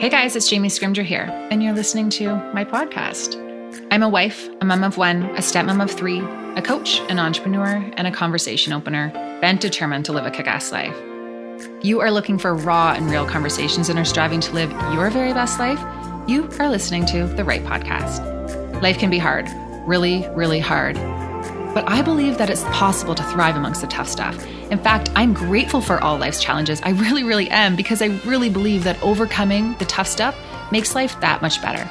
Hey guys, it's Jamie Scrimgeour here, and you're listening to my podcast. I'm a wife, a mom of one, a stepmom of three, a coach, an entrepreneur, and a conversation opener, bent determined to live a kick ass life. You are looking for raw and real conversations and are striving to live your very best life? You are listening to the right podcast. Life can be hard, really, really hard. But I believe that it's possible to thrive amongst the tough stuff. In fact, I'm grateful for all life's challenges. I really, really am because I really believe that overcoming the tough stuff makes life that much better.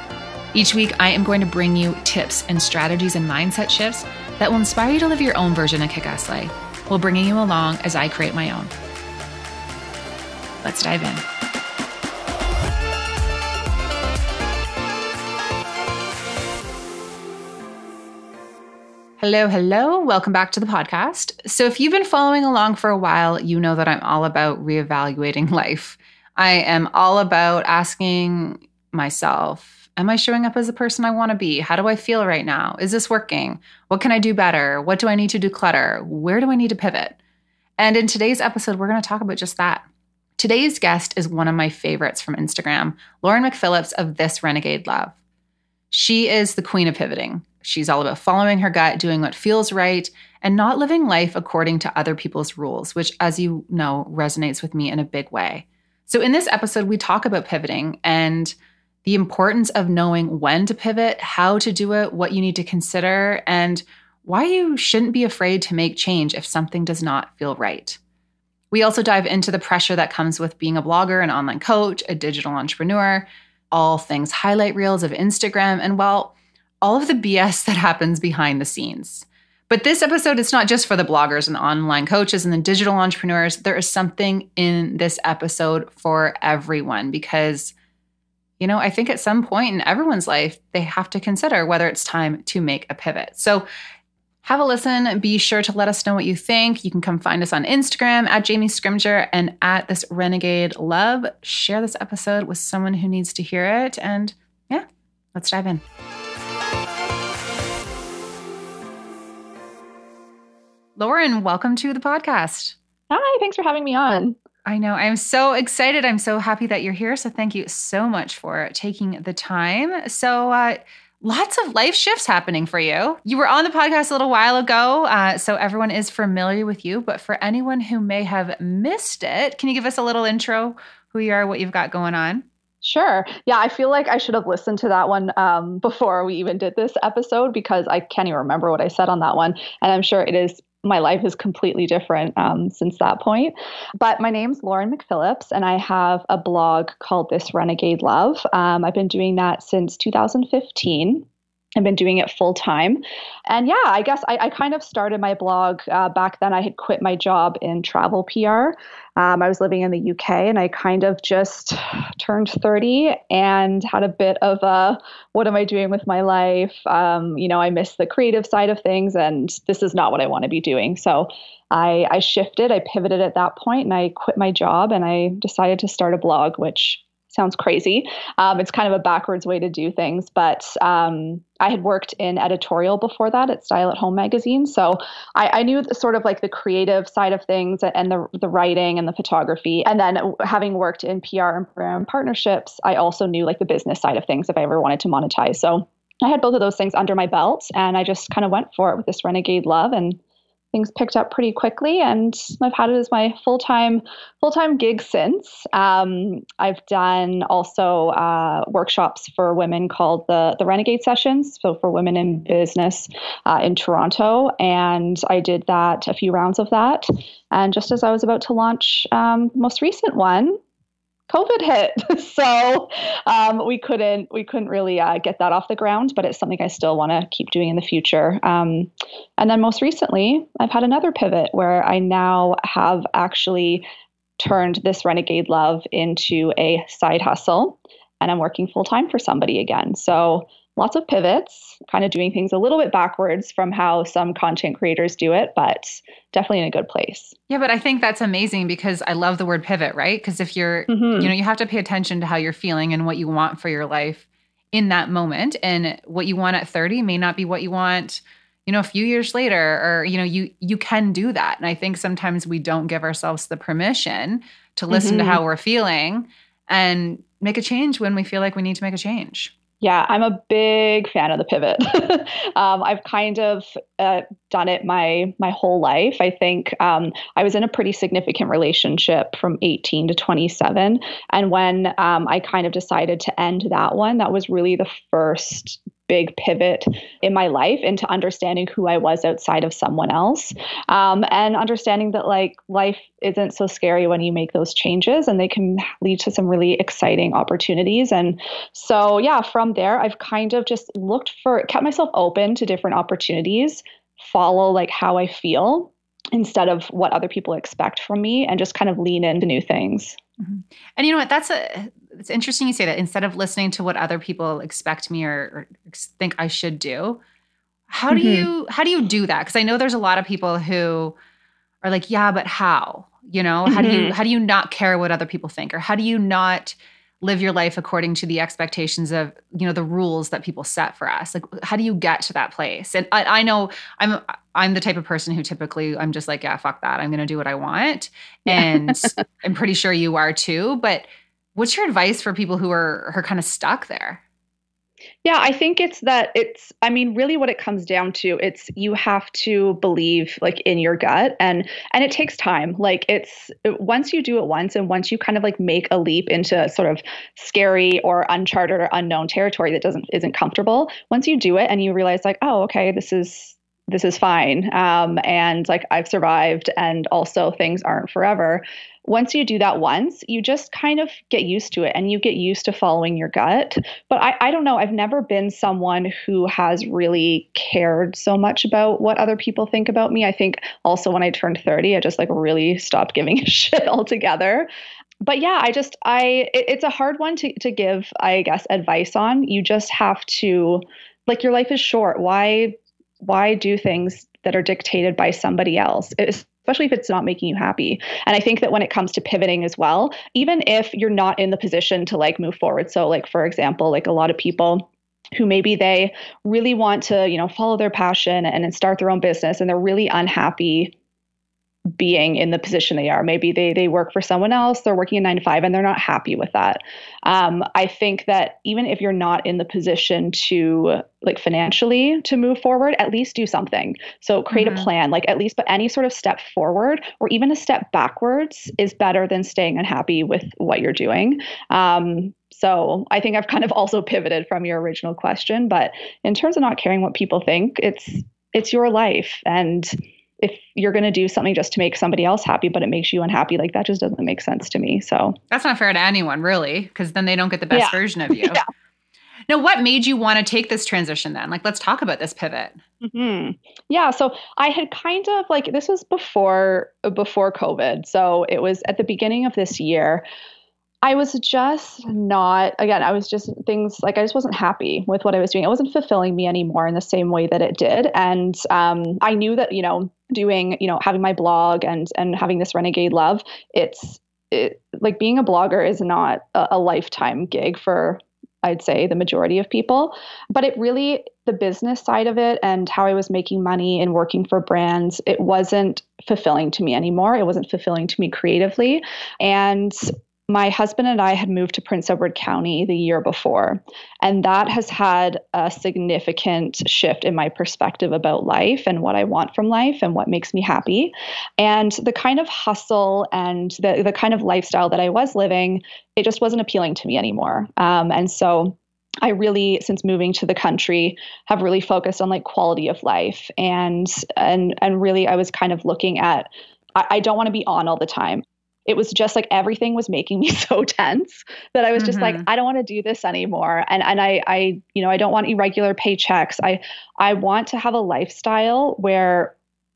Each week, I am going to bring you tips and strategies and mindset shifts that will inspire you to live your own version of kick ass life while bringing you along as I create my own. Let's dive in. Hello, hello. Welcome back to the podcast. So, if you've been following along for a while, you know that I'm all about reevaluating life. I am all about asking myself, Am I showing up as the person I want to be? How do I feel right now? Is this working? What can I do better? What do I need to declutter? Where do I need to pivot? And in today's episode, we're going to talk about just that. Today's guest is one of my favorites from Instagram, Lauren McPhillips of This Renegade Love. She is the queen of pivoting. She's all about following her gut, doing what feels right, and not living life according to other people's rules, which, as you know, resonates with me in a big way. So, in this episode, we talk about pivoting and the importance of knowing when to pivot, how to do it, what you need to consider, and why you shouldn't be afraid to make change if something does not feel right. We also dive into the pressure that comes with being a blogger, an online coach, a digital entrepreneur, all things highlight reels of Instagram, and well, all of the BS that happens behind the scenes. But this episode is not just for the bloggers and online coaches and the digital entrepreneurs. There is something in this episode for everyone because, you know, I think at some point in everyone's life, they have to consider whether it's time to make a pivot. So have a listen. Be sure to let us know what you think. You can come find us on Instagram at Jamie Scrimgeour and at this Renegade Love. Share this episode with someone who needs to hear it. And yeah, let's dive in. Lauren, welcome to the podcast. Hi, thanks for having me on. I know. I'm so excited. I'm so happy that you're here. So, thank you so much for taking the time. So, uh, lots of life shifts happening for you. You were on the podcast a little while ago, uh, so everyone is familiar with you. But for anyone who may have missed it, can you give us a little intro who you are, what you've got going on? Sure. Yeah, I feel like I should have listened to that one um, before we even did this episode because I can't even remember what I said on that one. And I'm sure it is my life is completely different um, since that point. But my name's Lauren McPhillips, and I have a blog called This Renegade Love. Um, I've been doing that since 2015. I've been doing it full time. And yeah, I guess I, I kind of started my blog uh, back then. I had quit my job in travel PR. Um, I was living in the UK and I kind of just turned 30 and had a bit of a what am I doing with my life? Um, you know, I miss the creative side of things and this is not what I want to be doing. So I, I shifted, I pivoted at that point and I quit my job and I decided to start a blog, which sounds crazy. Um, it's kind of a backwards way to do things, but um, I had worked in editorial before that at Style at Home magazine, so I, I knew the, sort of like the creative side of things and the the writing and the photography. And then having worked in PR and partnerships, I also knew like the business side of things if I ever wanted to monetize. So I had both of those things under my belt, and I just kind of went for it with this renegade love and things picked up pretty quickly and I've had it as my full-time full-time gig since. Um, I've done also uh, workshops for women called the the Renegade Sessions, so for women in business uh, in Toronto, and I did that a few rounds of that. And just as I was about to launch um, most recent one, COVID hit, so um, we couldn't we couldn't really uh, get that off the ground. But it's something I still want to keep doing in the future. Um, and then most recently, I've had another pivot where I now have actually turned this renegade love into a side hustle, and I'm working full time for somebody again. So lots of pivots, kind of doing things a little bit backwards from how some content creators do it, but definitely in a good place. Yeah, but I think that's amazing because I love the word pivot, right? Because if you're, mm-hmm. you know, you have to pay attention to how you're feeling and what you want for your life in that moment. And what you want at 30 may not be what you want you know a few years later or you know you you can do that and i think sometimes we don't give ourselves the permission to listen mm-hmm. to how we're feeling and make a change when we feel like we need to make a change. Yeah, I'm a big fan of the pivot. um, I've kind of uh, done it my my whole life. I think um, I was in a pretty significant relationship from 18 to 27, and when um, I kind of decided to end that one, that was really the first big pivot in my life into understanding who I was outside of someone else um, and understanding that like life isn't so scary when you make those changes and they can lead to some really exciting opportunities. And so, yeah, from there, I've kind of just looked for, kept myself open to different opportunities, follow like how I feel instead of what other people expect from me and just kind of lean into new things. Mm-hmm. And you know what? That's a it's interesting you say that instead of listening to what other people expect me or, or think I should do. How do mm-hmm. you how do you do that? Because I know there's a lot of people who are like, yeah, but how? You know, mm-hmm. how do you mm-hmm. how do you not care what other people think, or how do you not live your life according to the expectations of you know the rules that people set for us? Like how do you get to that place? And i, I know i'm i'm the type of person who typically i'm just like yeah fuck that. I'm going to do what i want. And i'm pretty sure you are too. But what's your advice for people who are are kind of stuck there yeah, I think it's that it's I mean really what it comes down to it's you have to believe like in your gut and and it takes time. Like it's once you do it once and once you kind of like make a leap into sort of scary or uncharted or unknown territory that doesn't isn't comfortable, once you do it and you realize like, oh, okay, this is this is fine um, and like i've survived and also things aren't forever once you do that once you just kind of get used to it and you get used to following your gut but I, I don't know i've never been someone who has really cared so much about what other people think about me i think also when i turned 30 i just like really stopped giving a shit altogether but yeah, I just I it, it's a hard one to to give I guess advice on. You just have to like your life is short. Why why do things that are dictated by somebody else? Especially if it's not making you happy. And I think that when it comes to pivoting as well, even if you're not in the position to like move forward. So like for example, like a lot of people who maybe they really want to, you know, follow their passion and, and start their own business and they're really unhappy being in the position they are. Maybe they they work for someone else, they're working a nine to five, and they're not happy with that. Um, I think that even if you're not in the position to like financially to move forward, at least do something. So create mm-hmm. a plan, like at least, but any sort of step forward or even a step backwards is better than staying unhappy with what you're doing. Um, so I think I've kind of also pivoted from your original question, but in terms of not caring what people think, it's it's your life and if you're going to do something just to make somebody else happy but it makes you unhappy like that just doesn't make sense to me so that's not fair to anyone really because then they don't get the best yeah. version of you yeah. now what made you want to take this transition then like let's talk about this pivot mm-hmm. yeah so i had kind of like this was before before covid so it was at the beginning of this year I was just not, again, I was just things like I just wasn't happy with what I was doing. It wasn't fulfilling me anymore in the same way that it did. And um, I knew that, you know, doing, you know, having my blog and and having this renegade love, it's it, like being a blogger is not a, a lifetime gig for I'd say the majority of people. But it really, the business side of it and how I was making money and working for brands, it wasn't fulfilling to me anymore. It wasn't fulfilling to me creatively. And my husband and I had moved to Prince Edward County the year before, and that has had a significant shift in my perspective about life and what I want from life and what makes me happy. And the kind of hustle and the, the kind of lifestyle that I was living, it just wasn't appealing to me anymore. Um, and so I really, since moving to the country, have really focused on like quality of life and and and really I was kind of looking at I don't want to be on all the time it was just like everything was making me so tense that I was just mm-hmm. like, I don't want to do this anymore. And and I I you know I don't want irregular paychecks. I I want to have a lifestyle where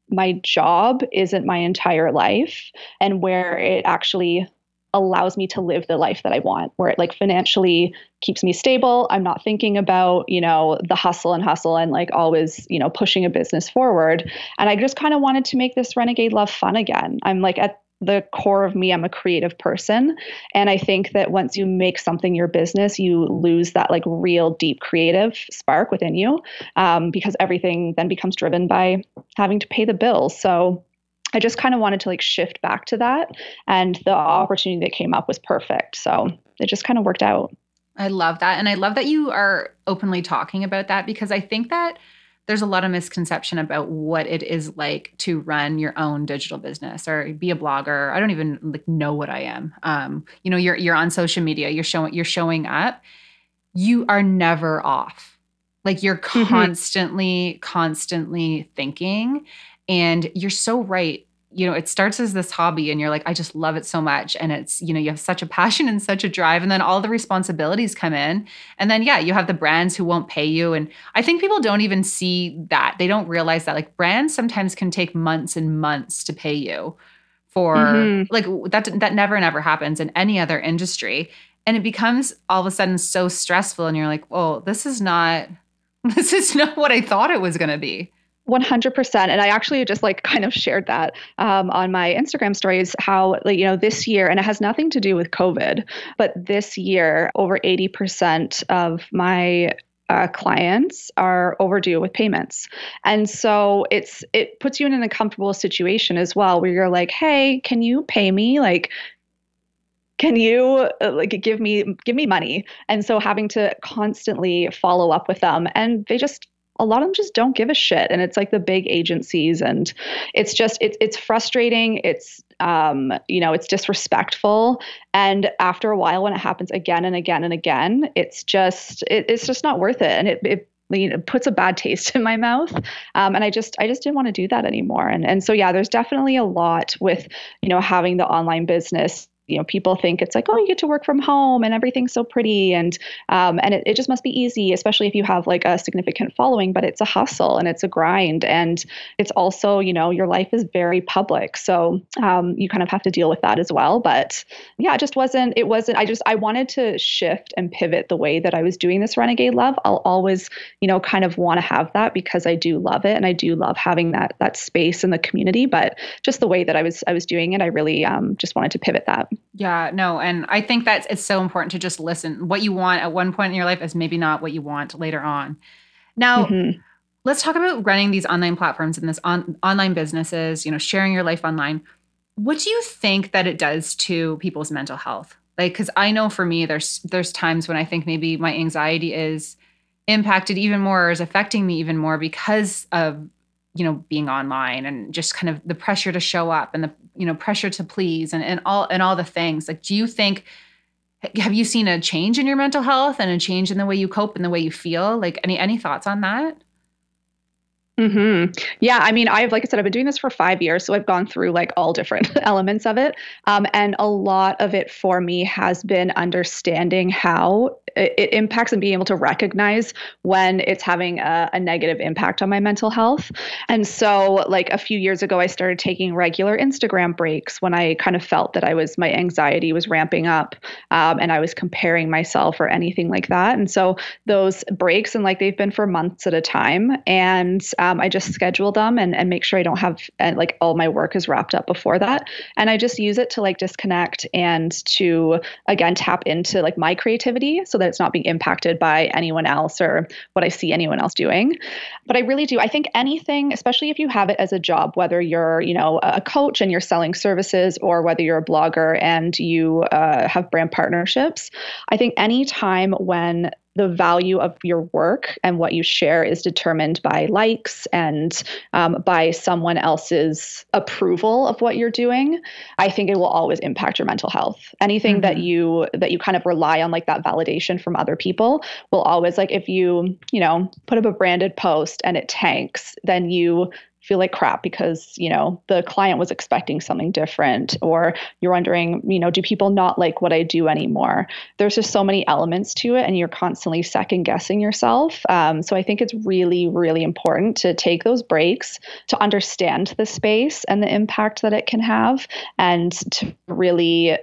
my job isn't my entire life and where it actually allows me to live the life that I want, where it like financially keeps me stable. I'm not thinking about, you know, the hustle and hustle and like always, you know, pushing a business forward. And I just kind of wanted to make this renegade love fun again. I'm like at the core of me i'm a creative person and i think that once you make something your business you lose that like real deep creative spark within you um, because everything then becomes driven by having to pay the bills so I just kind of wanted to like shift back to that. And the opportunity that came up was perfect. So it just kind of worked out. I love that. And I love that you are openly talking about that because I think that there's a lot of misconception about what it is like to run your own digital business or be a blogger. I don't even like know what I am. Um, you know, you're you're on social media, you're showing you're showing up. You are never off. Like you're mm-hmm. constantly, mm-hmm. constantly thinking. And you're so right you know, it starts as this hobby and you're like, I just love it so much. And it's, you know, you have such a passion and such a drive. And then all the responsibilities come in. And then, yeah, you have the brands who won't pay you. And I think people don't even see that. They don't realize that like brands sometimes can take months and months to pay you for mm-hmm. like that, that never, never happens in any other industry. And it becomes all of a sudden so stressful. And you're like, oh, this is not, this is not what I thought it was going to be. 100% and i actually just like kind of shared that um, on my instagram stories how like, you know this year and it has nothing to do with covid but this year over 80% of my uh, clients are overdue with payments. And so it's it puts you in an uncomfortable situation as well where you're like hey can you pay me? Like can you uh, like give me give me money? And so having to constantly follow up with them and they just a lot of them just don't give a shit and it's like the big agencies and it's just it's it's frustrating it's um you know it's disrespectful and after a while when it happens again and again and again it's just it, it's just not worth it and it, it you know, puts a bad taste in my mouth. Um, and I just, I just didn't want to do that anymore. And, and so, yeah, there's definitely a lot with, you know, having the online business you know people think it's like oh you get to work from home and everything's so pretty and um, and it, it just must be easy especially if you have like a significant following but it's a hustle and it's a grind and it's also you know your life is very public so um, you kind of have to deal with that as well but yeah it just wasn't it wasn't i just i wanted to shift and pivot the way that i was doing this renegade love. I'll always you know kind of want to have that because i do love it and i do love having that that space in the community but just the way that i was i was doing it i really um, just wanted to pivot that yeah, no, and I think that it's so important to just listen. What you want at one point in your life is maybe not what you want later on. Now, mm-hmm. let's talk about running these online platforms and this on, online businesses, you know, sharing your life online. What do you think that it does to people's mental health? Like cuz I know for me there's there's times when I think maybe my anxiety is impacted even more or is affecting me even more because of you know being online and just kind of the pressure to show up and the you know pressure to please and, and all and all the things. Like do you think have you seen a change in your mental health and a change in the way you cope and the way you feel? Like any any thoughts on that Mm-hmm. Yeah, I mean, I've like I said, I've been doing this for five years, so I've gone through like all different elements of it, um, and a lot of it for me has been understanding how it, it impacts and being able to recognize when it's having a, a, negative impact on my mental health. And so, like a few years ago, I started taking regular Instagram breaks when I kind of felt that I was my anxiety was ramping up, um, and I was comparing myself or anything like that. And so those breaks, and like they've been for months at a time, and um, I just schedule them and, and make sure I don't have and like all my work is wrapped up before that. And I just use it to like disconnect and to again tap into like my creativity so that it's not being impacted by anyone else or what I see anyone else doing. But I really do. I think anything, especially if you have it as a job, whether you're, you know, a coach and you're selling services or whether you're a blogger and you uh, have brand partnerships, I think any time when the value of your work and what you share is determined by likes and um, by someone else's approval of what you're doing i think it will always impact your mental health anything mm-hmm. that you that you kind of rely on like that validation from other people will always like if you you know put up a branded post and it tanks then you feel like crap because you know the client was expecting something different or you're wondering you know do people not like what i do anymore? There's just so many elements to it and you're constantly second guessing yourself. Um, so i think it's really really important to take those breaks to understand the space and the impact that it can have and to really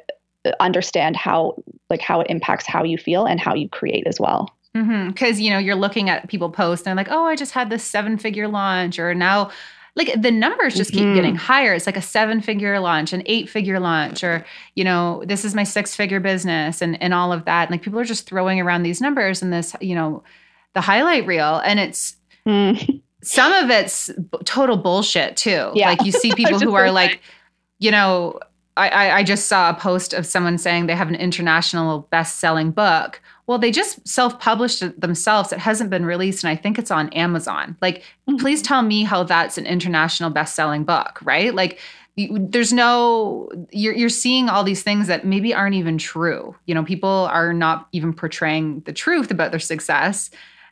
understand how like how it impacts how you feel and how you create as well because mm-hmm. you know you're looking at people post and like, oh, I just had this seven figure launch, or now like the numbers just mm-hmm. keep getting mm-hmm. higher. It's like a seven figure launch, an eight figure launch, or you know, this is my six figure business, and and all of that. And like people are just throwing around these numbers and this, you know, the highlight reel, and it's. Mm. some of it's total bullshit too. Yeah. Like you see people who are like, you know, I, I just saw a post of someone saying they have an international best-selling book. Well, they just self-published it themselves. It hasn't been released, and I think it's on Amazon. Like, mm-hmm. please tell me how that's an international best-selling book, right? Like, there's no you're you're seeing all these things that maybe aren't even true. You know, people are not even portraying the truth about their success.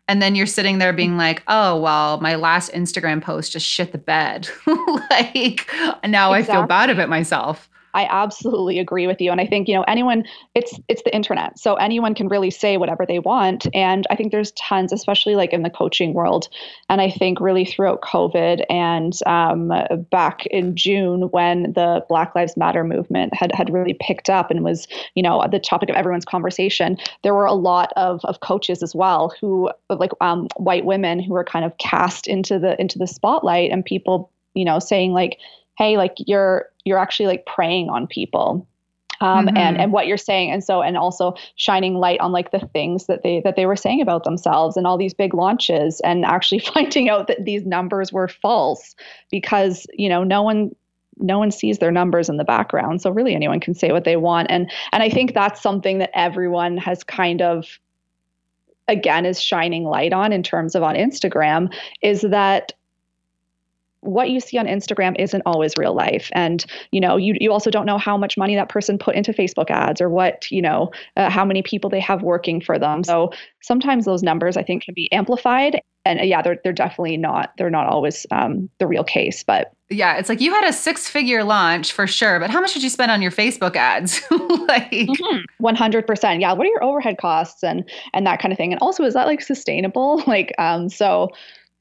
And then you're sitting there being like, "Oh, well, my last Instagram post just shit the bed." like now exactly. I feel bad about myself. I absolutely agree with you. And I think, you know, anyone, it's it's the internet. So anyone can really say whatever they want. And I think there's tons, especially like in the coaching world. And I think really throughout COVID and um, back in June when the Black Lives Matter movement had had really picked up and was, you know, the topic of everyone's conversation, there were a lot of of coaches as well who like um, white women who were kind of cast into the into the spotlight and people, you know, saying like, hey, like you're you're actually like preying on people. Um, mm-hmm. and and what you're saying and so and also shining light on like the things that they that they were saying about themselves and all these big launches and actually finding out that these numbers were false because you know no one no one sees their numbers in the background. So really anyone can say what they want. And and i think that's something that everyone has kind of again is shining light on in terms of on instagram is that what you see on Instagram isn't always real life. And, you know, you, you also don't know how much money that person put into Facebook ads or what, you know, uh, how many people they have working for them. So sometimes those numbers I think can be amplified. And uh, yeah, they're, they're definitely not, they're not always um, the real case, but yeah, it's like you had a six figure launch for sure, but how much did you spend on your Facebook ads? like mm-hmm. 100%. Yeah. What are your overhead costs and, and that kind of thing? And also, is that like sustainable? Like, um, so,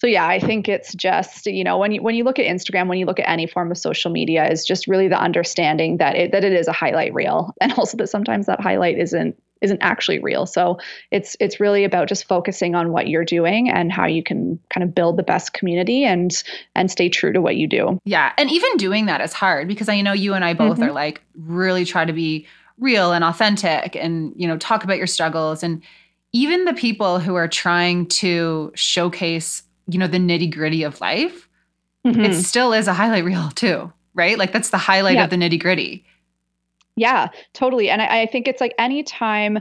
so yeah, I think it's just you know when you when you look at Instagram, when you look at any form of social media, is just really the understanding that it that it is a highlight reel, and also that sometimes that highlight isn't isn't actually real. So it's it's really about just focusing on what you're doing and how you can kind of build the best community and and stay true to what you do. Yeah, and even doing that is hard because I know you and I both mm-hmm. are like really try to be real and authentic and you know talk about your struggles and even the people who are trying to showcase you know the nitty gritty of life mm-hmm. it still is a highlight reel too right like that's the highlight yeah. of the nitty gritty yeah totally and I, I think it's like anytime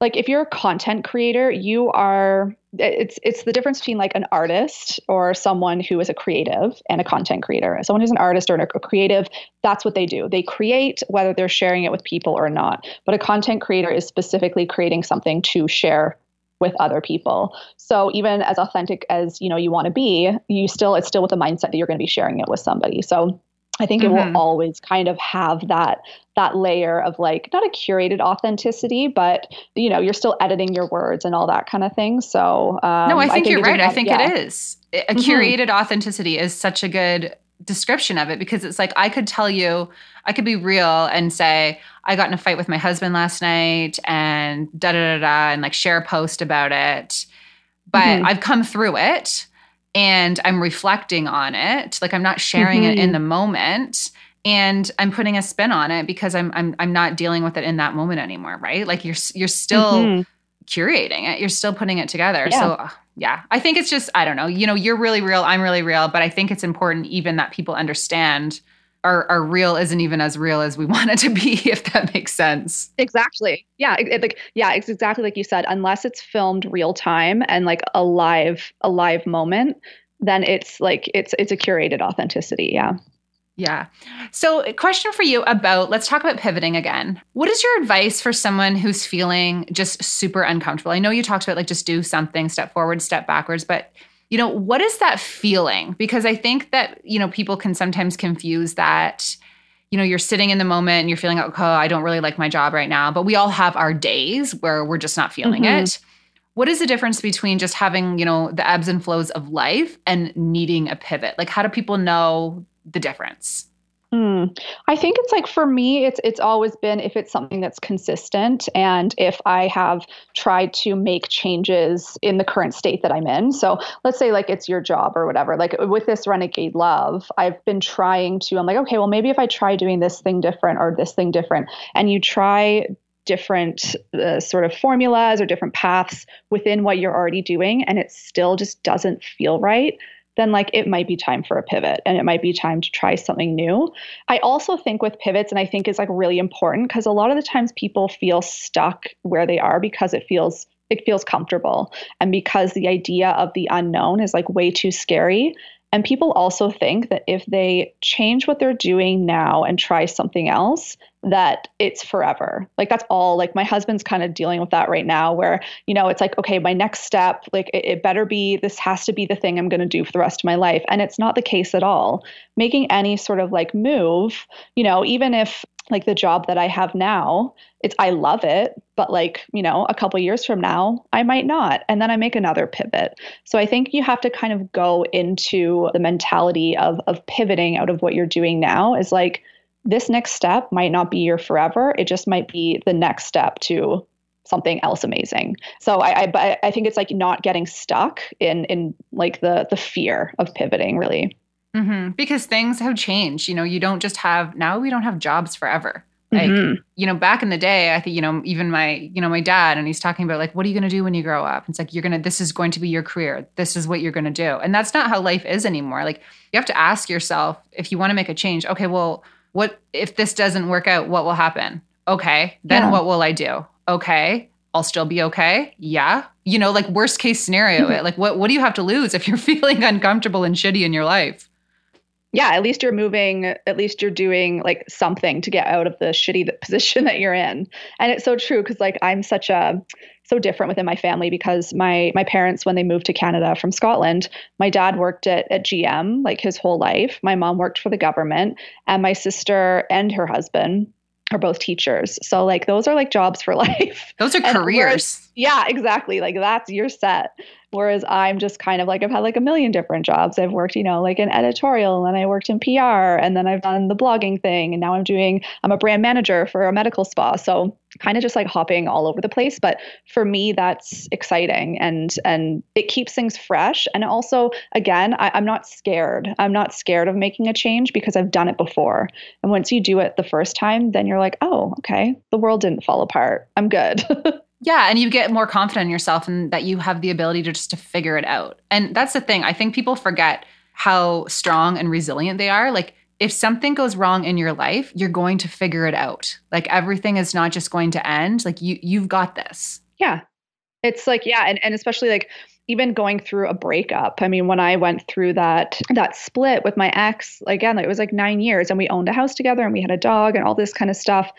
like if you're a content creator you are it's it's the difference between like an artist or someone who is a creative and a content creator someone who's an artist or a creative that's what they do they create whether they're sharing it with people or not but a content creator is specifically creating something to share with other people. So even as authentic as you know you want to be, you still it's still with the mindset that you're going to be sharing it with somebody. So I think mm-hmm. it will mm-hmm. always kind of have that that layer of like not a curated authenticity, but you know you're still editing your words and all that kind of thing. So um, no, I think, I think you're right. I think yeah. it is a mm-hmm. curated mm-hmm. authenticity is such a good description of it because it's like I could tell you, I could be real and say, I got in a fight with my husband last night and da da da da and like share a post about it. But mm-hmm. I've come through it and I'm reflecting on it. Like I'm not sharing mm-hmm. it in mm-hmm. the moment and I'm putting a spin on it because I'm I'm I'm not dealing with it in that moment anymore, right? Like you're you're still mm-hmm. Curating it. You're still putting it together. Yeah. So uh, yeah, I think it's just, I don't know, you know, you're really real, I'm really real, but I think it's important even that people understand our, our real isn't even as real as we want it to be, if that makes sense. Exactly. Yeah. It, it, yeah. It's exactly like you said. Unless it's filmed real time and like a live, a live moment, then it's like it's it's a curated authenticity. Yeah. Yeah. So, a question for you about let's talk about pivoting again. What is your advice for someone who's feeling just super uncomfortable? I know you talked about like just do something, step forward, step backwards, but you know, what is that feeling? Because I think that, you know, people can sometimes confuse that you know, you're sitting in the moment and you're feeling like, oh, I don't really like my job right now. But we all have our days where we're just not feeling mm-hmm. it. What is the difference between just having, you know, the ebbs and flows of life and needing a pivot? Like, how do people know the difference? Mm. I think it's like for me, it's it's always been if it's something that's consistent and if I have tried to make changes in the current state that I'm in. So let's say like it's your job or whatever. Like with this renegade love, I've been trying to. I'm like, okay, well maybe if I try doing this thing different or this thing different, and you try different uh, sort of formulas or different paths within what you're already doing, and it still just doesn't feel right then like it might be time for a pivot and it might be time to try something new. I also think with pivots, and I think is like really important because a lot of the times people feel stuck where they are because it feels it feels comfortable and because the idea of the unknown is like way too scary and people also think that if they change what they're doing now and try something else, that it's forever. Like that's all. Like my husband's kind of dealing with that right now, where, you know, it's like, okay, my next step, like it, it better be, this has to be the thing I'm going to do for the rest of my life. And it's not the case at all. Making any sort of like move, you know, even if like the job that I have now, it's I love it, but like, you know, a couple years from now, I might not. And then I make another pivot. So I think you have to kind of go into the mentality of of pivoting out of what you're doing now is like this next step might not be your forever. It just might be the next step to something else amazing. So I, I, I think it's like not getting stuck in in like the the fear of pivoting really. Mm-hmm. Because things have changed. You know, you don't just have now we don't have jobs forever. Like, mm-hmm. you know, back in the day, I think, you know, even my, you know, my dad, and he's talking about like, what are you going to do when you grow up? It's like, you're going to, this is going to be your career. This is what you're going to do. And that's not how life is anymore. Like, you have to ask yourself if you want to make a change, okay, well, what if this doesn't work out? What will happen? Okay, then yeah. what will I do? Okay, I'll still be okay. Yeah. You know, like worst case scenario, mm-hmm. like what what do you have to lose if you're feeling uncomfortable and shitty in your life? yeah, at least you're moving, at least you're doing like something to get out of the shitty position that you're in. And it's so true because like I'm such a so different within my family because my my parents when they moved to Canada from Scotland, my dad worked at at GM like his whole life. My mom worked for the government and my sister and her husband are both teachers. So like those are like jobs for life. Those are careers. Yeah, exactly. Like that's your set. Whereas I'm just kind of like, I've had like a million different jobs. I've worked, you know, like in editorial and I worked in PR and then I've done the blogging thing. And now I'm doing, I'm a brand manager for a medical spa. So kind of just like hopping all over the place. But for me, that's exciting and, and it keeps things fresh. And also, again, I, I'm not scared. I'm not scared of making a change because I've done it before. And once you do it the first time, then you're like, oh, okay, the world didn't fall apart. I'm good. Yeah, and you get more confident in yourself and that you have the ability to just to figure it out. And that's the thing. I think people forget how strong and resilient they are. Like if something goes wrong in your life, you're going to figure it out. Like everything is not just going to end. Like you you've got this. Yeah. It's like yeah, and and especially like even going through a breakup. I mean, when I went through that that split with my ex, again, it was like 9 years and we owned a house together and we had a dog and all this kind of stuff.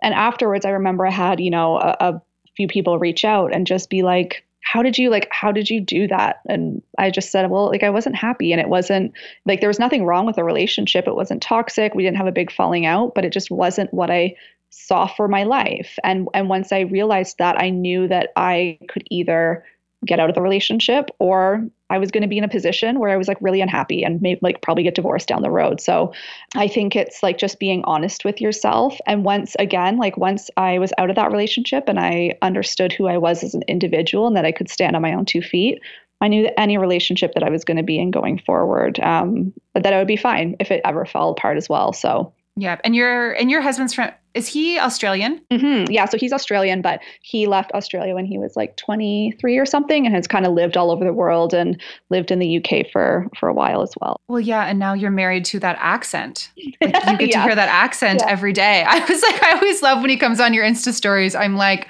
And afterwards I remember I had, you know, a, a few people reach out and just be like, how did you like how did you do that? And i just said well like i wasn't happy and it wasn't like there was nothing wrong with the relationship. It wasn't toxic. We didn't have a big falling out but it just wasn't what i saw for my life. And and once i realized that i knew that i could either get out of the relationship or I was going to be in a position where I was like really unhappy and maybe like probably get divorced down the road. So I think it's like just being honest with yourself. And once again, like once I was out of that relationship and I understood who I was as an individual and that I could stand on my own two feet, I knew that any relationship that I was going to be in going forward, um, that I would be fine if it ever fell apart as well. So yeah, and your and your husband's from is he Australian? Mm-hmm. Yeah, so he's Australian, but he left Australia when he was like 23 or something, and has kind of lived all over the world and lived in the UK for for a while as well. Well, yeah, and now you're married to that accent. Like, you get yeah. to hear that accent yeah. every day. I was like, I always love when he comes on your Insta stories. I'm like.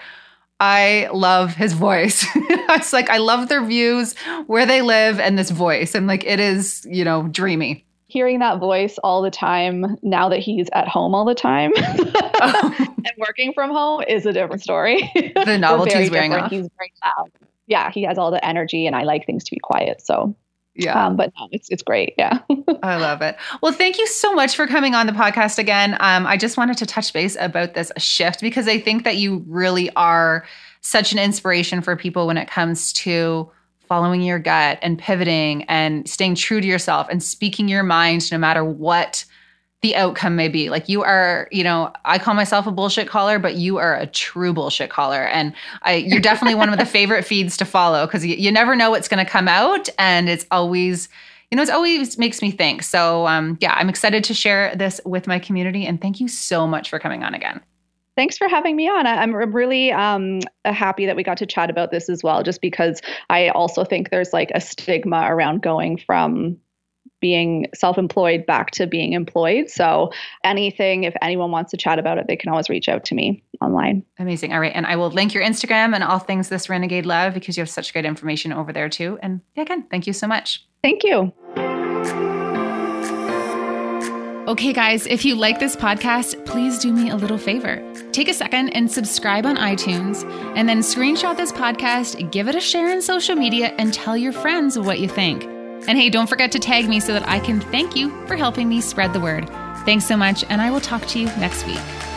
I love his voice. I was like, I love their views, where they live, and this voice. I'm like, it is, you know, dreamy hearing that voice all the time now that he's at home all the time oh. and working from home is a different story. The novelty is wearing off. He's very loud. Yeah, he has all the energy, and I like things to be quiet. So yeah, um, but no, it's it's great. Yeah, I love it. Well, thank you so much for coming on the podcast again. Um, I just wanted to touch base about this shift because I think that you really are such an inspiration for people when it comes to following your gut and pivoting and staying true to yourself and speaking your mind no matter what the outcome may be. Like you are, you know, I call myself a bullshit caller, but you are a true bullshit caller. And I, you're definitely one of the favorite feeds to follow because you, you, never know what's going to come out. And it's always, you know, it's always makes me think. So, um, yeah, I'm excited to share this with my community. And thank you so much for coming on again. Thanks for having me on. I'm really um, happy that we got to chat about this as well, just because I also think there's like a stigma around going from being self-employed back to being employed. So anything, if anyone wants to chat about it, they can always reach out to me online. Amazing. All right. And I will link your Instagram and all things this renegade love because you have such great information over there too. And again, thank you so much. Thank you. Okay, guys, if you like this podcast, please do me a little favor. Take a second and subscribe on iTunes, and then screenshot this podcast, give it a share in social media, and tell your friends what you think. And hey, don't forget to tag me so that I can thank you for helping me spread the word. Thanks so much, and I will talk to you next week.